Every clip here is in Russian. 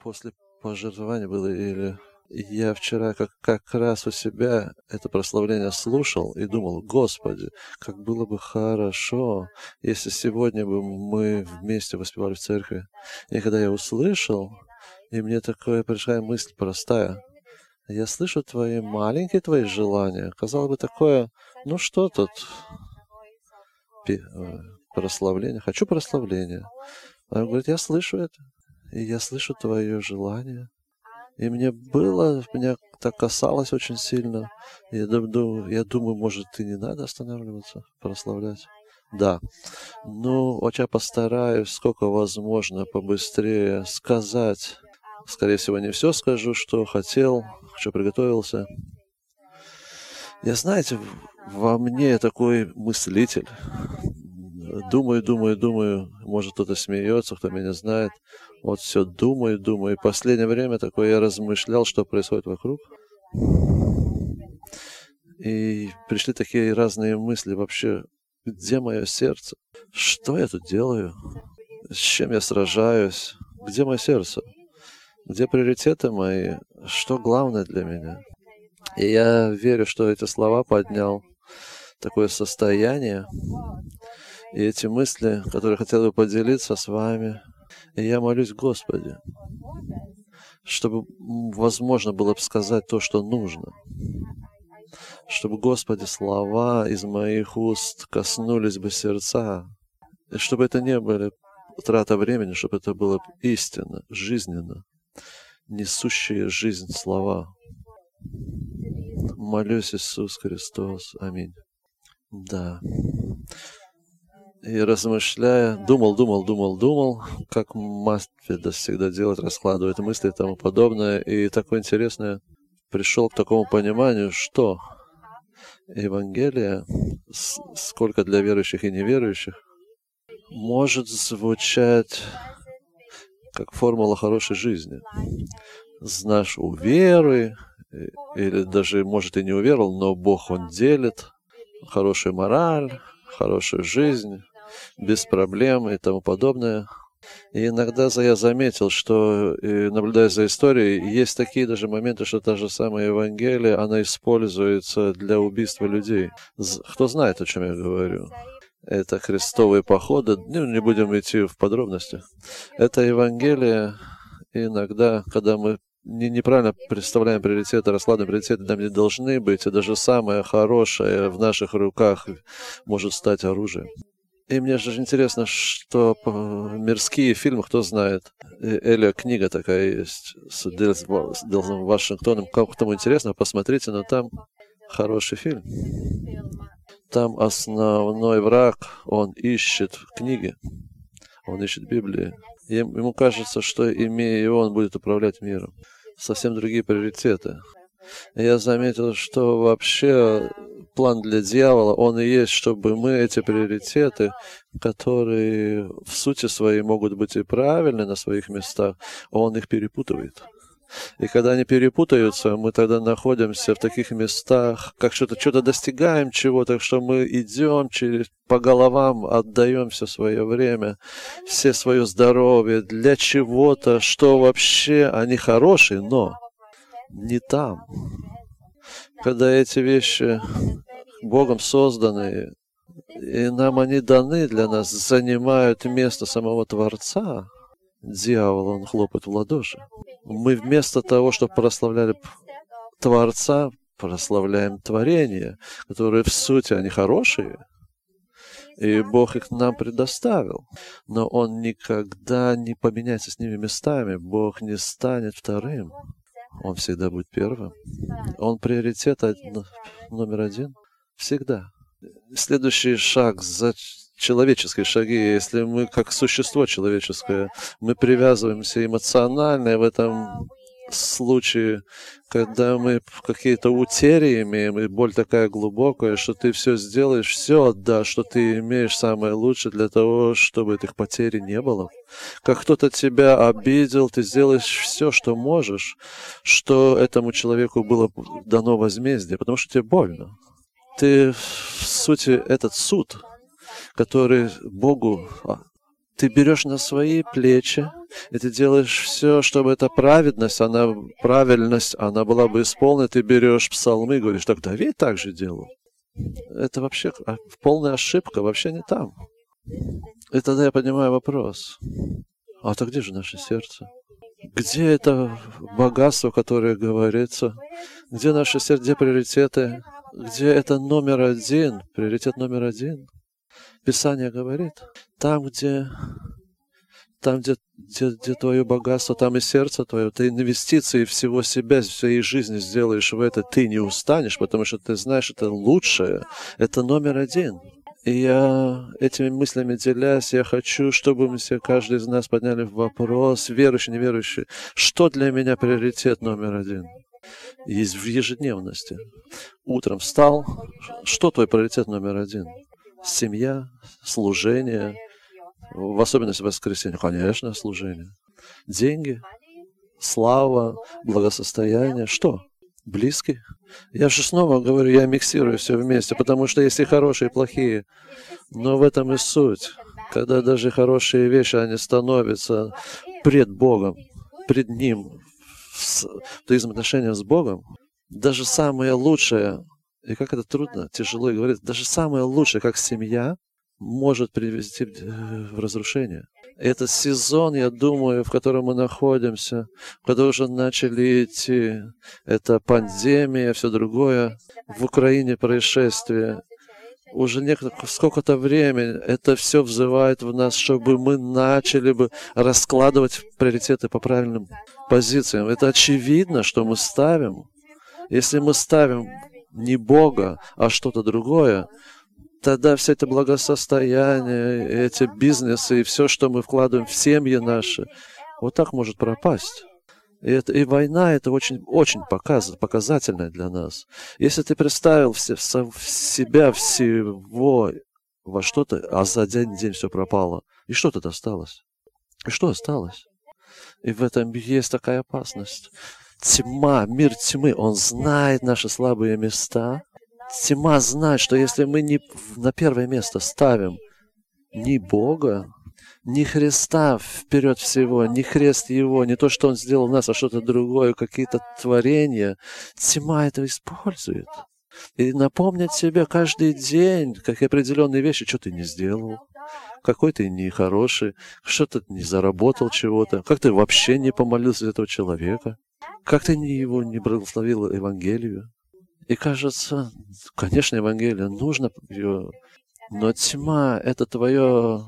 после пожертвования было или я вчера как, как раз у себя это прославление слушал и думал, Господи, как было бы хорошо, если сегодня бы мы вместе воспевали в церкви. И когда я услышал, и мне такая пришла мысль простая, я слышу твои маленькие твои желания. Казалось бы, такое, ну что тут? Э, прославление. Хочу прославления. Он говорит, я слышу это. И я слышу твое желание. И мне было, меня так касалось очень сильно. Я думаю, я думаю, может, и не надо останавливаться, прославлять. Да. Ну, вот я постараюсь, сколько возможно, побыстрее сказать. Скорее всего, не все скажу, что хотел, что приготовился. Я, знаете, во мне такой мыслитель. Думаю, думаю, думаю. Может, кто-то смеется, кто меня знает. Вот все думаю, думаю. И последнее время такое я размышлял, что происходит вокруг. И пришли такие разные мысли вообще. Где мое сердце? Что я тут делаю? С чем я сражаюсь? Где мое сердце? Где приоритеты мои? Что главное для меня? И я верю, что эти слова поднял такое состояние, и эти мысли, которые хотел бы поделиться с вами. И я молюсь Господи, чтобы возможно было бы сказать то, что нужно. Чтобы, Господи, слова из моих уст коснулись бы сердца. И чтобы это не были трата времени, чтобы это было истинно, жизненно, несущие жизнь слова. Молюсь, Иисус Христос. Аминь. Да. И размышляя, думал, думал, думал, думал, как Масфидас всегда делает, раскладывает мысли и тому подобное. И такое интересное, пришел к такому пониманию, что Евангелие, сколько для верующих и неверующих, может звучать как формула хорошей жизни. Знаешь, у веры, или даже, может, и не уверовал, но Бог, Он делит хорошую мораль, хорошую жизнь, без проблем и тому подобное. И иногда я заметил, что, наблюдая за историей, есть такие даже моменты, что та же самая Евангелие, она используется для убийства людей. Кто знает, о чем я говорю? Это крестовые походы. Ну, не будем идти в подробности. Это Евангелие иногда, когда мы не, неправильно представляем приоритеты, раскладываем приоритеты, там не должны быть, и даже самое хорошее в наших руках может стать оружием. И мне же интересно, что мирские фильмы, кто знает, Эля книга такая есть с Делзом Вашингтоном. Кому интересно, посмотрите, но там хороший фильм. Там основной враг, он ищет книги, он ищет Библии. Ему кажется, что имея его, он будет управлять миром. Совсем другие приоритеты. Я заметил, что вообще план для дьявола, он и есть, чтобы мы эти приоритеты, которые в сути своей могут быть и правильны на своих местах, он их перепутывает. И когда они перепутаются, мы тогда находимся в таких местах, как что-то что-то достигаем чего-то, что мы идем через по головам, отдаем все свое время, все свое здоровье для чего-то, что вообще они хорошие, но не там. Когда эти вещи Богом созданы, и нам они даны для нас, занимают место самого Творца, дьявол, он хлопает в ладоши. Мы вместо того, чтобы прославляли Творца, прославляем творение, которые в сути они хорошие, и Бог их нам предоставил. Но Он никогда не поменяется с ними местами. Бог не станет вторым. Он всегда будет первым. Он приоритет номер один. Всегда. Следующий шаг за человеческие шаги, если мы как существо человеческое, мы привязываемся эмоционально в этом случае, когда мы какие-то утери имеем, и боль такая глубокая, что ты все сделаешь, все отдашь, что ты имеешь самое лучшее для того, чтобы этих потерь не было. Как кто-то тебя обидел, ты сделаешь все, что можешь, что этому человеку было дано возмездие, потому что тебе больно. Ты, в сути, этот суд, который Богу а, ты берешь на свои плечи и ты делаешь все, чтобы эта праведность, она, правильность, она была бы исполнена, ты берешь псалмы и говоришь, так Давид так же делал. Это вообще а, полная ошибка, вообще не там. И тогда я понимаю вопрос. А то где же наше сердце? Где это богатство, которое говорится? Где наше сердце, где приоритеты? Где это номер один, приоритет номер один? Писание говорит, там, где там, где, где, где твое богатство, там и сердце твое, ты инвестиции всего себя, всей жизни сделаешь в это, ты не устанешь, потому что ты знаешь, это лучшее, это номер один. И я этими мыслями делясь, я хочу, чтобы мы все, каждый из нас подняли вопрос, верующий, неверующий, что для меня приоритет номер один? Есть в ежедневности. Утром встал, что твой приоритет номер один? Семья, служение, в особенности воскресенье, конечно, служение. Деньги, слава, благосостояние. Что? Близкие? Я же снова говорю, я миксирую все вместе, потому что есть и хорошие, и плохие. Но в этом и суть. Когда даже хорошие вещи, они становятся пред Богом, пред Ним, в взаимоотношениях с Богом, даже самое лучшее, и как это трудно, тяжело и говорить, даже самое лучшее, как семья, может привести в разрушение. Это сезон, я думаю, в котором мы находимся, когда уже начали идти. Это пандемия, все другое. В Украине происшествие. Уже сколько-то времени это все взывает в нас, чтобы мы начали бы раскладывать приоритеты по правильным позициям. Это очевидно, что мы ставим. Если мы ставим не Бога, а что-то другое, тогда все это благосостояние, эти бизнесы и все, что мы вкладываем в семьи наши, вот так может пропасть. И, это, и война это очень, очень показ, показательная для нас. Если ты представил все, в себя всего во что-то, а за один день все пропало, и что тут осталось? И что осталось? И в этом есть такая опасность. Тьма, мир тьмы, он знает наши слабые места, Тьма знает, что если мы не на первое место ставим ни Бога, ни Христа вперед всего, ни хрест Его, не то, что Он сделал нас, а что-то другое, какие-то творения, тьма это использует. И напомнить себе каждый день, как определенные вещи, что ты не сделал, какой ты нехороший, что ты не заработал чего-то, как ты вообще не помолился за этого человека, как ты его не благословил Евангелию. И кажется, конечно, Евангелие нужно ее, но тьма — это твое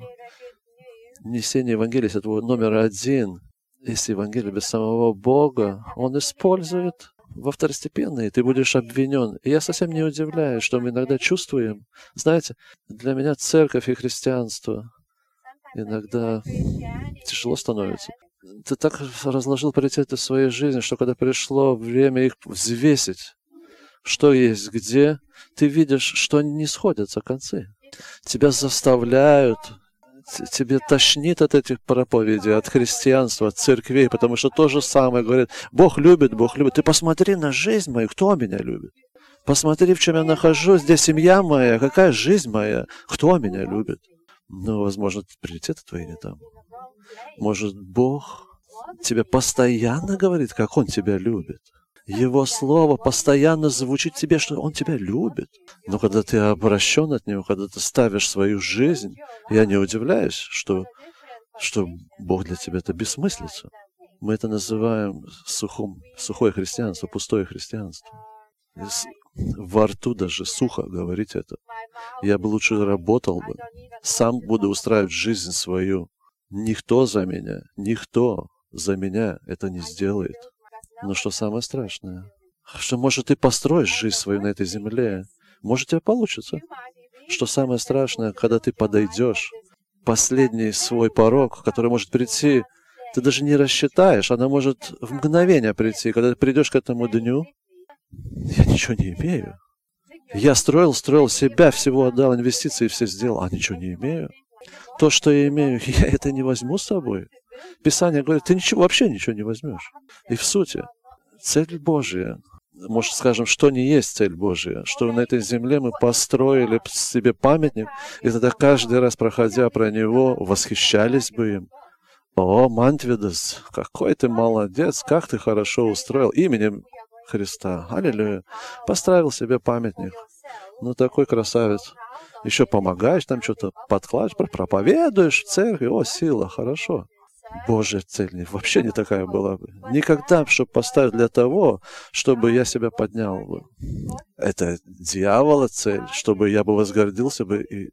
несение Евангелия, это твой номер один. Если Евангелие без самого Бога, он использует во второстепенные, ты будешь обвинен. И я совсем не удивляюсь, что мы иногда чувствуем. Знаете, для меня церковь и христианство иногда тяжело становится. Ты так разложил приоритеты своей жизни, что когда пришло время их взвесить, что есть где, ты видишь, что они не сходятся концы. Тебя заставляют, тебе тошнит от этих проповедей, от христианства, от церквей, потому что то же самое говорит, Бог любит, Бог любит. Ты посмотри на жизнь мою, кто меня любит. Посмотри, в чем я нахожусь, где семья моя, какая жизнь моя, кто меня любит. Ну, возможно, приоритеты твои не там. Может, Бог тебе постоянно говорит, как Он тебя любит. Его слово постоянно звучит тебе, что Он тебя любит. Но когда ты обращен от Него, когда ты ставишь свою жизнь, я не удивляюсь, что, что Бог для тебя это бессмыслица. Мы это называем сухом, сухое христианство, пустое христианство. Во рту даже сухо говорить это. Я бы лучше работал бы. Сам буду устраивать жизнь свою. Никто за меня, никто за меня это не сделает. Но что самое страшное? Что, может, ты построишь жизнь свою на этой земле. Может, тебе получится. Что самое страшное, когда ты подойдешь, последний свой порог, который может прийти, ты даже не рассчитаешь, она может в мгновение прийти. Когда ты придешь к этому дню, я ничего не имею. Я строил, строил себя, всего отдал, инвестиции все сделал, а ничего не имею. То, что я имею, я это не возьму с собой. Писание говорит, ты ничего, вообще ничего не возьмешь. И в сути, цель Божья, может, скажем, что не есть цель Божья, что на этой земле мы построили себе памятник, и тогда каждый раз, проходя про него, восхищались бы им. О, Мантвидес, какой ты молодец, как ты хорошо устроил именем Христа. Аллилуйя. Поставил себе памятник. Ну, такой красавец. Еще помогаешь там что-то, подкладываешь, проповедуешь в церкви. О, сила, хорошо. Божья цель вообще не такая была бы. Никогда, чтобы поставить для того, чтобы я себя поднял бы. Это дьявола цель, чтобы я бы возгордился бы и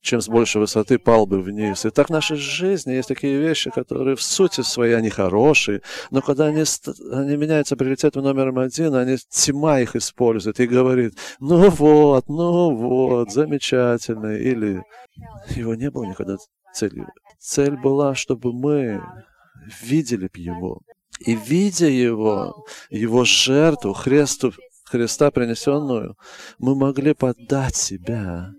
чем с большей высоты пал бы вниз. И так в нашей жизни есть такие вещи, которые в сути своей, они хорошие, но когда они, они меняются приоритетом номером один, они тьма их использует и говорит, ну вот, ну вот, замечательно, или его не было никогда целью. Цель была, чтобы мы видели б его. И видя его, его жертву, Христу, Христа принесенную, мы могли подать себя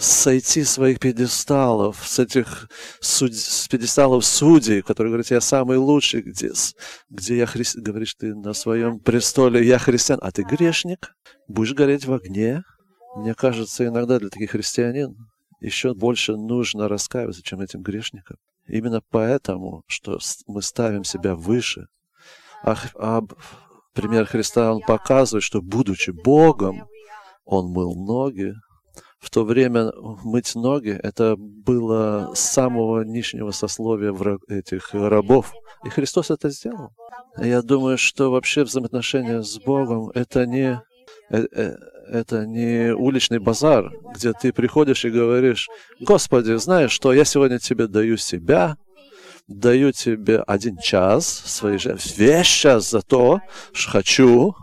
сойти с своих пьедесталов, с этих суд... с пьедесталов судей, которые говорят, я самый лучший, где, где я хри... говоришь, ты на своем престоле, я христиан, а ты грешник, будешь гореть в огне. Мне кажется, иногда для таких христианин еще больше нужно раскаиваться, чем этим грешникам. Именно поэтому, что мы ставим себя выше. А, а пример Христа, он показывает, что, будучи Богом, он мыл ноги, в то время мыть ноги – это было самого нижнего сословия враг, этих рабов. И Христос это сделал. Я думаю, что вообще взаимоотношения с Богом – это не, э, э, это не уличный базар, где ты приходишь и говоришь, «Господи, знаешь что, я сегодня тебе даю себя, даю тебе один час своей жизни, весь час за то, что хочу,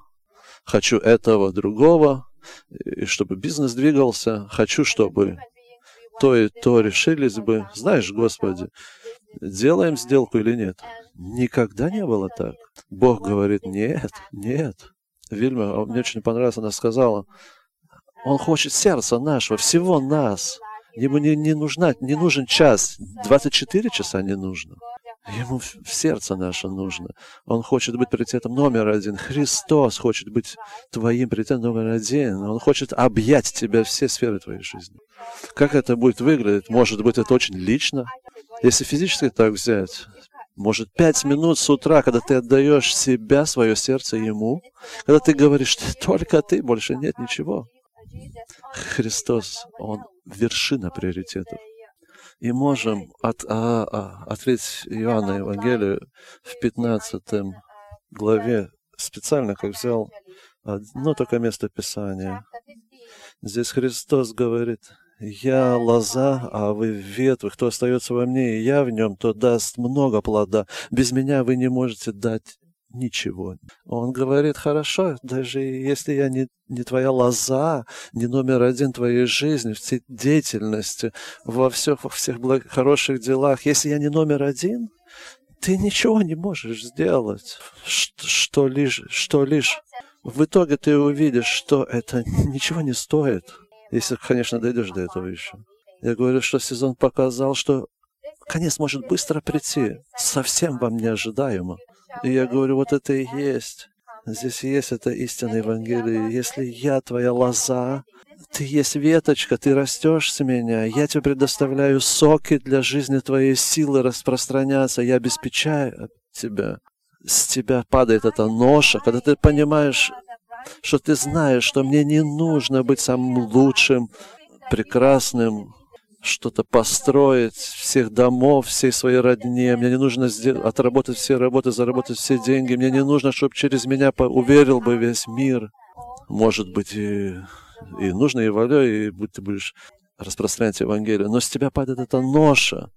хочу этого, другого, чтобы бизнес двигался. Хочу, чтобы то и то решились бы. Знаешь, Господи, делаем сделку или нет? Никогда не было так. Бог говорит, нет, нет. Вильма, а мне очень понравилось, она сказала, Он хочет сердца нашего, всего нас. Ему не, не, нужна, не нужен час, 24 часа не нужно. Ему в сердце наше нужно. Он хочет быть приоритетом номер один. Христос хочет быть твоим приоритетом номер один. Он хочет объять тебя все сферы твоей жизни. Как это будет выглядеть? Может быть, это очень лично. Если физически так взять, может, пять минут с утра, когда ты отдаешь себя, свое сердце Ему, когда ты говоришь, что только ты, больше нет ничего. Христос, Он вершина приоритетов и можем от, а, а, открыть Иоанна Евангелию в 15 главе, специально как взял одно только место Писания. Здесь Христос говорит, «Я лоза, а вы ветвы. Кто остается во мне, и я в нем, то даст много плода. Без меня вы не можете дать ничего. Он говорит, хорошо, даже если я не, не твоя лоза, не номер один твоей жизни, в деятельности, во всех, во всех благ... хороших делах, если я не номер один, ты ничего не можешь сделать, что, что лишь, что лишь. В итоге ты увидишь, что это ничего не стоит, если, конечно, дойдешь до этого еще. Я говорю, что сезон показал, что конец может быстро прийти, совсем вам неожидаемо. И я говорю, вот это и есть. Здесь есть эта истина Евангелия. Если я твоя лоза, ты есть веточка, ты растешь с меня, я тебе предоставляю соки для жизни твоей силы распространяться, я обеспечаю тебя. С тебя падает эта ноша, когда ты понимаешь, что ты знаешь, что мне не нужно быть самым лучшим, прекрасным, что-то построить, всех домов, всей своей родне. Мне не нужно отработать все работы, заработать все деньги. Мне не нужно, чтобы через меня уверил бы весь мир. Может быть, и, и нужно и воля, и будь ты будешь распространять Евангелие. Но с тебя падает эта ноша.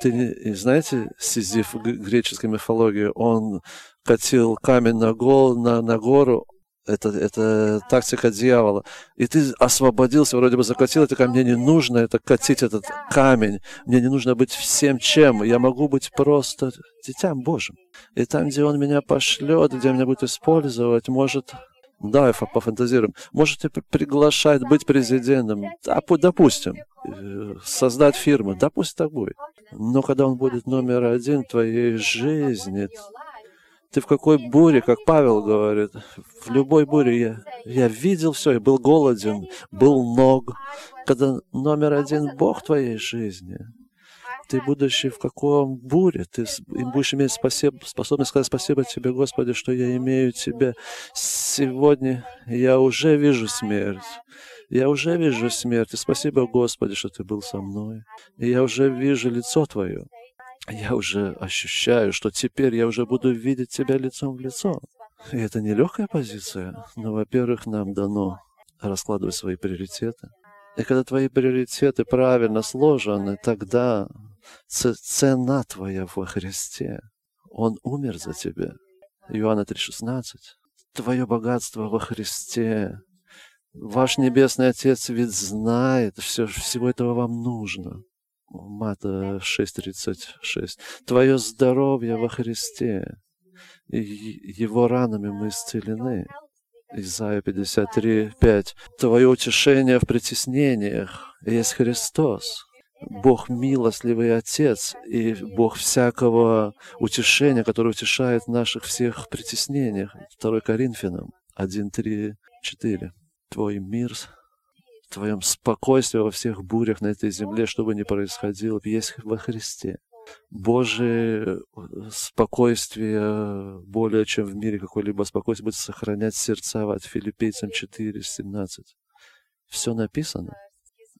Ты, знаете, Сизиф в греческой мифологии, он катил камень на, гол, на, на гору, это, это тактика дьявола. И ты освободился, вроде бы закатил это ко мне не нужно это катить этот камень. Мне не нужно быть всем чем. Я могу быть просто детям Божьим. И там, где Он меня пошлет, где меня будет использовать, может... Да, пофантазируем. Можете приглашать быть президентом. Допустим. Э, создать фирму. Допустим, так будет. Но когда он будет номер один в твоей жизни, ты в какой буре, как Павел говорит, в любой буре я, я видел все, я был голоден, был ног. Когда номер один Бог твоей жизни, Ты, будучи в каком буре, ты будешь иметь спасибо, способность сказать спасибо тебе, Господи, что я имею Тебя. Сегодня я уже вижу смерть. Я уже вижу смерть. И спасибо, Господи, что Ты был со мной. И я уже вижу лицо Твое. Я уже ощущаю, что теперь я уже буду видеть Тебя лицом в лицо. И это не легкая позиция, но, во-первых, нам дано раскладывать свои приоритеты. И когда твои приоритеты правильно сложены, тогда цена твоя во Христе. Он умер за тебя. Иоанна 3,16. Твое богатство во Христе. Ваш Небесный Отец ведь знает, все, всего этого вам нужно. Мата 6.36. Твое здоровье во Христе. И его ранами мы исцелены. Исайя 53, 5. Твое утешение в притеснениях есть Христос. Бог милостливый Отец и Бог всякого утешения, который утешает в наших всех притеснениях. 2 Коринфянам 1, 3, 4. Твой мир, твоем спокойствии во всех бурях на этой земле, что бы ни происходило, есть во Христе. Божие э, спокойствие более чем в мире какое-либо спокойствие будет сохранять сердца от Филиппийцам 4, 17. Все написано.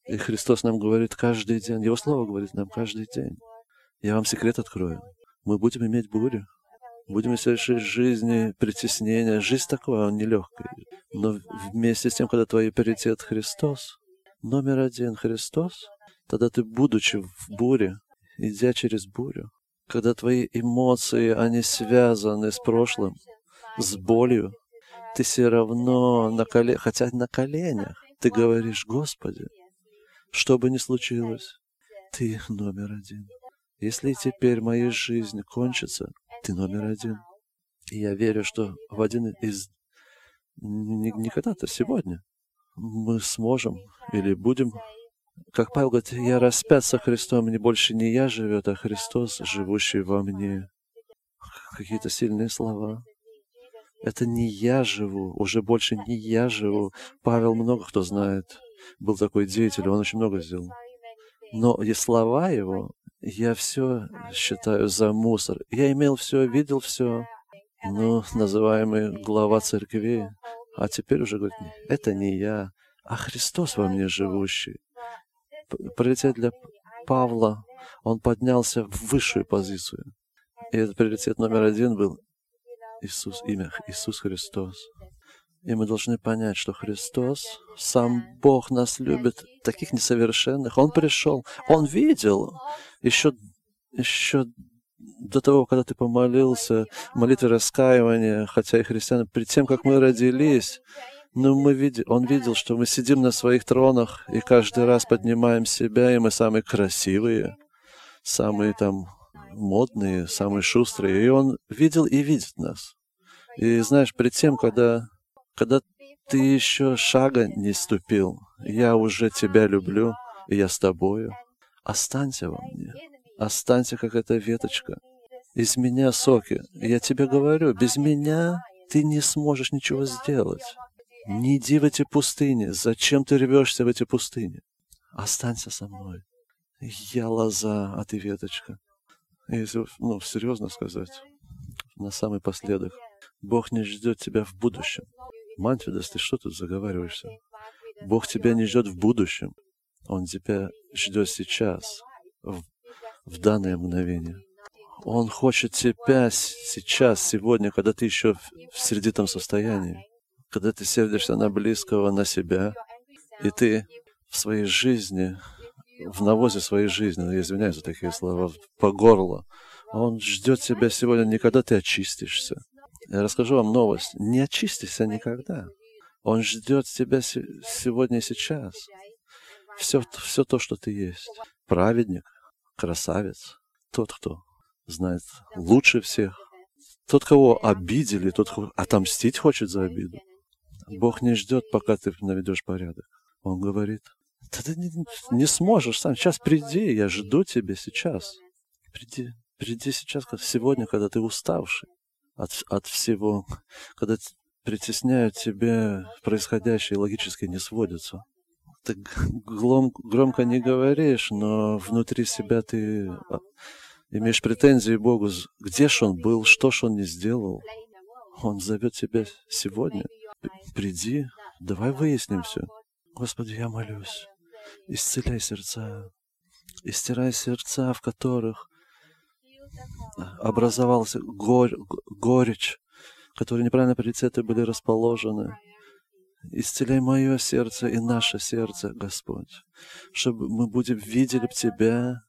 И Христос нам говорит каждый день, Его Слово говорит нам каждый день. Я вам секрет открою. Мы будем иметь бурю. Будем совершить жизни притеснения. Жизнь такая, он нелегкая. Но вместе с тем, когда твой приоритет Христос, номер один Христос, тогда ты, будучи в буре, идя через бурю, когда твои эмоции, они связаны с прошлым, с болью, ты все равно на коленях, хотя на коленях, ты говоришь, Господи, что бы ни случилось, ты номер один. Если теперь моя жизнь кончится, ты номер один. И я верю, что в один из... Не, когда-то, сегодня мы сможем или будем как Павел говорит, я распят со Христом, не больше не я живет, а Христос, живущий во мне. Какие-то сильные слова. Это не я живу, уже больше не я живу. Павел много кто знает. Был такой деятель, он очень много сделал. Но и слова его, я все считаю за мусор. Я имел все, видел все. Ну, называемый глава церкви. А теперь уже говорит, это не я, а Христос во мне живущий приоритет для Павла, он поднялся в высшую позицию. И этот приоритет номер один был Иисус, имя Иисус Христос. И мы должны понять, что Христос, сам Бог нас любит, таких несовершенных. Он пришел, Он видел еще, еще до того, когда ты помолился, молитвы раскаивания, хотя и христиане, перед тем, как мы родились, но мы види, он видел, что мы сидим на своих тронах и каждый раз поднимаем себя, и мы самые красивые, самые там модные, самые шустрые. И он видел и видит нас. И знаешь, перед тем, когда, когда ты еще шага не ступил, я уже тебя люблю, и я с тобою. Останься во мне. Останься, как эта веточка. Из меня соки. Я тебе говорю, без меня ты не сможешь ничего сделать. Не иди в эти пустыни. Зачем ты рвешься в эти пустыни? Останься со мной. Я лоза, а ты веточка. Если, ну, серьезно сказать, на самый последок, Бог не ждет тебя в будущем. Мантвидас, ты что тут заговариваешься? Бог тебя не ждет в будущем. Он тебя ждет сейчас, в, в данное мгновение. Он хочет тебя сейчас, сегодня, когда ты еще в сердитом состоянии когда ты сердишься на близкого, на себя, и ты в своей жизни, в навозе своей жизни, я извиняюсь за такие слова, по горло, он ждет тебя сегодня не когда ты очистишься. Я расскажу вам новость. Не очистишься никогда. Он ждет тебя сегодня и сейчас. Все, все то, что ты есть. Праведник, красавец, тот, кто знает лучше всех, тот, кого обидели, тот, кто отомстить хочет за обиду. Бог не ждет, пока ты наведешь порядок. Он говорит, да ты не, не сможешь сам. Сейчас приди, я жду тебя сейчас. Приди, приди сейчас, сегодня, когда ты уставший от, от всего, когда притесняют тебя происходящее логически не сводится. ты громко не говоришь, но внутри себя ты а, имеешь претензии Богу. Где ж он был, что ж он не сделал? Он зовет тебя сегодня. Приди, давай выясним все. Господи, я молюсь. Исцеляй сердца. И стирай сердца, в которых образовался горь, горечь, которые неправильно рецепту были расположены. Исцеляй мое сердце и наше сердце, Господь, чтобы мы будем видели бы Тебя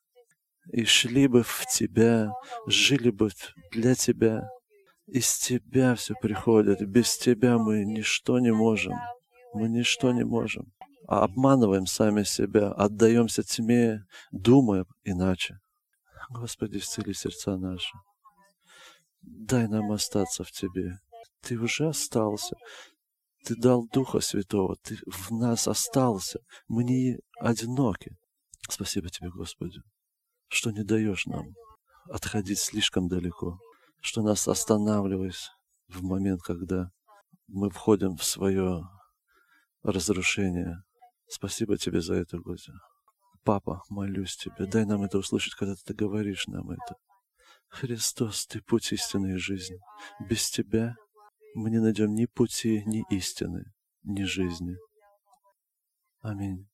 и шли бы в Тебя, жили бы для Тебя. Из Тебя все приходит. Без Тебя мы ничто не можем. Мы ничто не можем. А обманываем сами себя, отдаемся тьме, думая иначе. Господи, исцели сердца наши. Дай нам остаться в Тебе. Ты уже остался. Ты дал Духа Святого, Ты в нас остался. Мы не одиноки. Спасибо Тебе, Господи, что не даешь нам отходить слишком далеко, что нас останавливаешь в момент, когда мы входим в свое разрушение. Спасибо Тебе за это, Господи. Папа, молюсь Тебя, дай нам это услышать, когда Ты говоришь нам это. Христос, Ты путь истины и жизни. Без Тебя мы не найдем ни пути, ни истины, ни жизни. Аминь.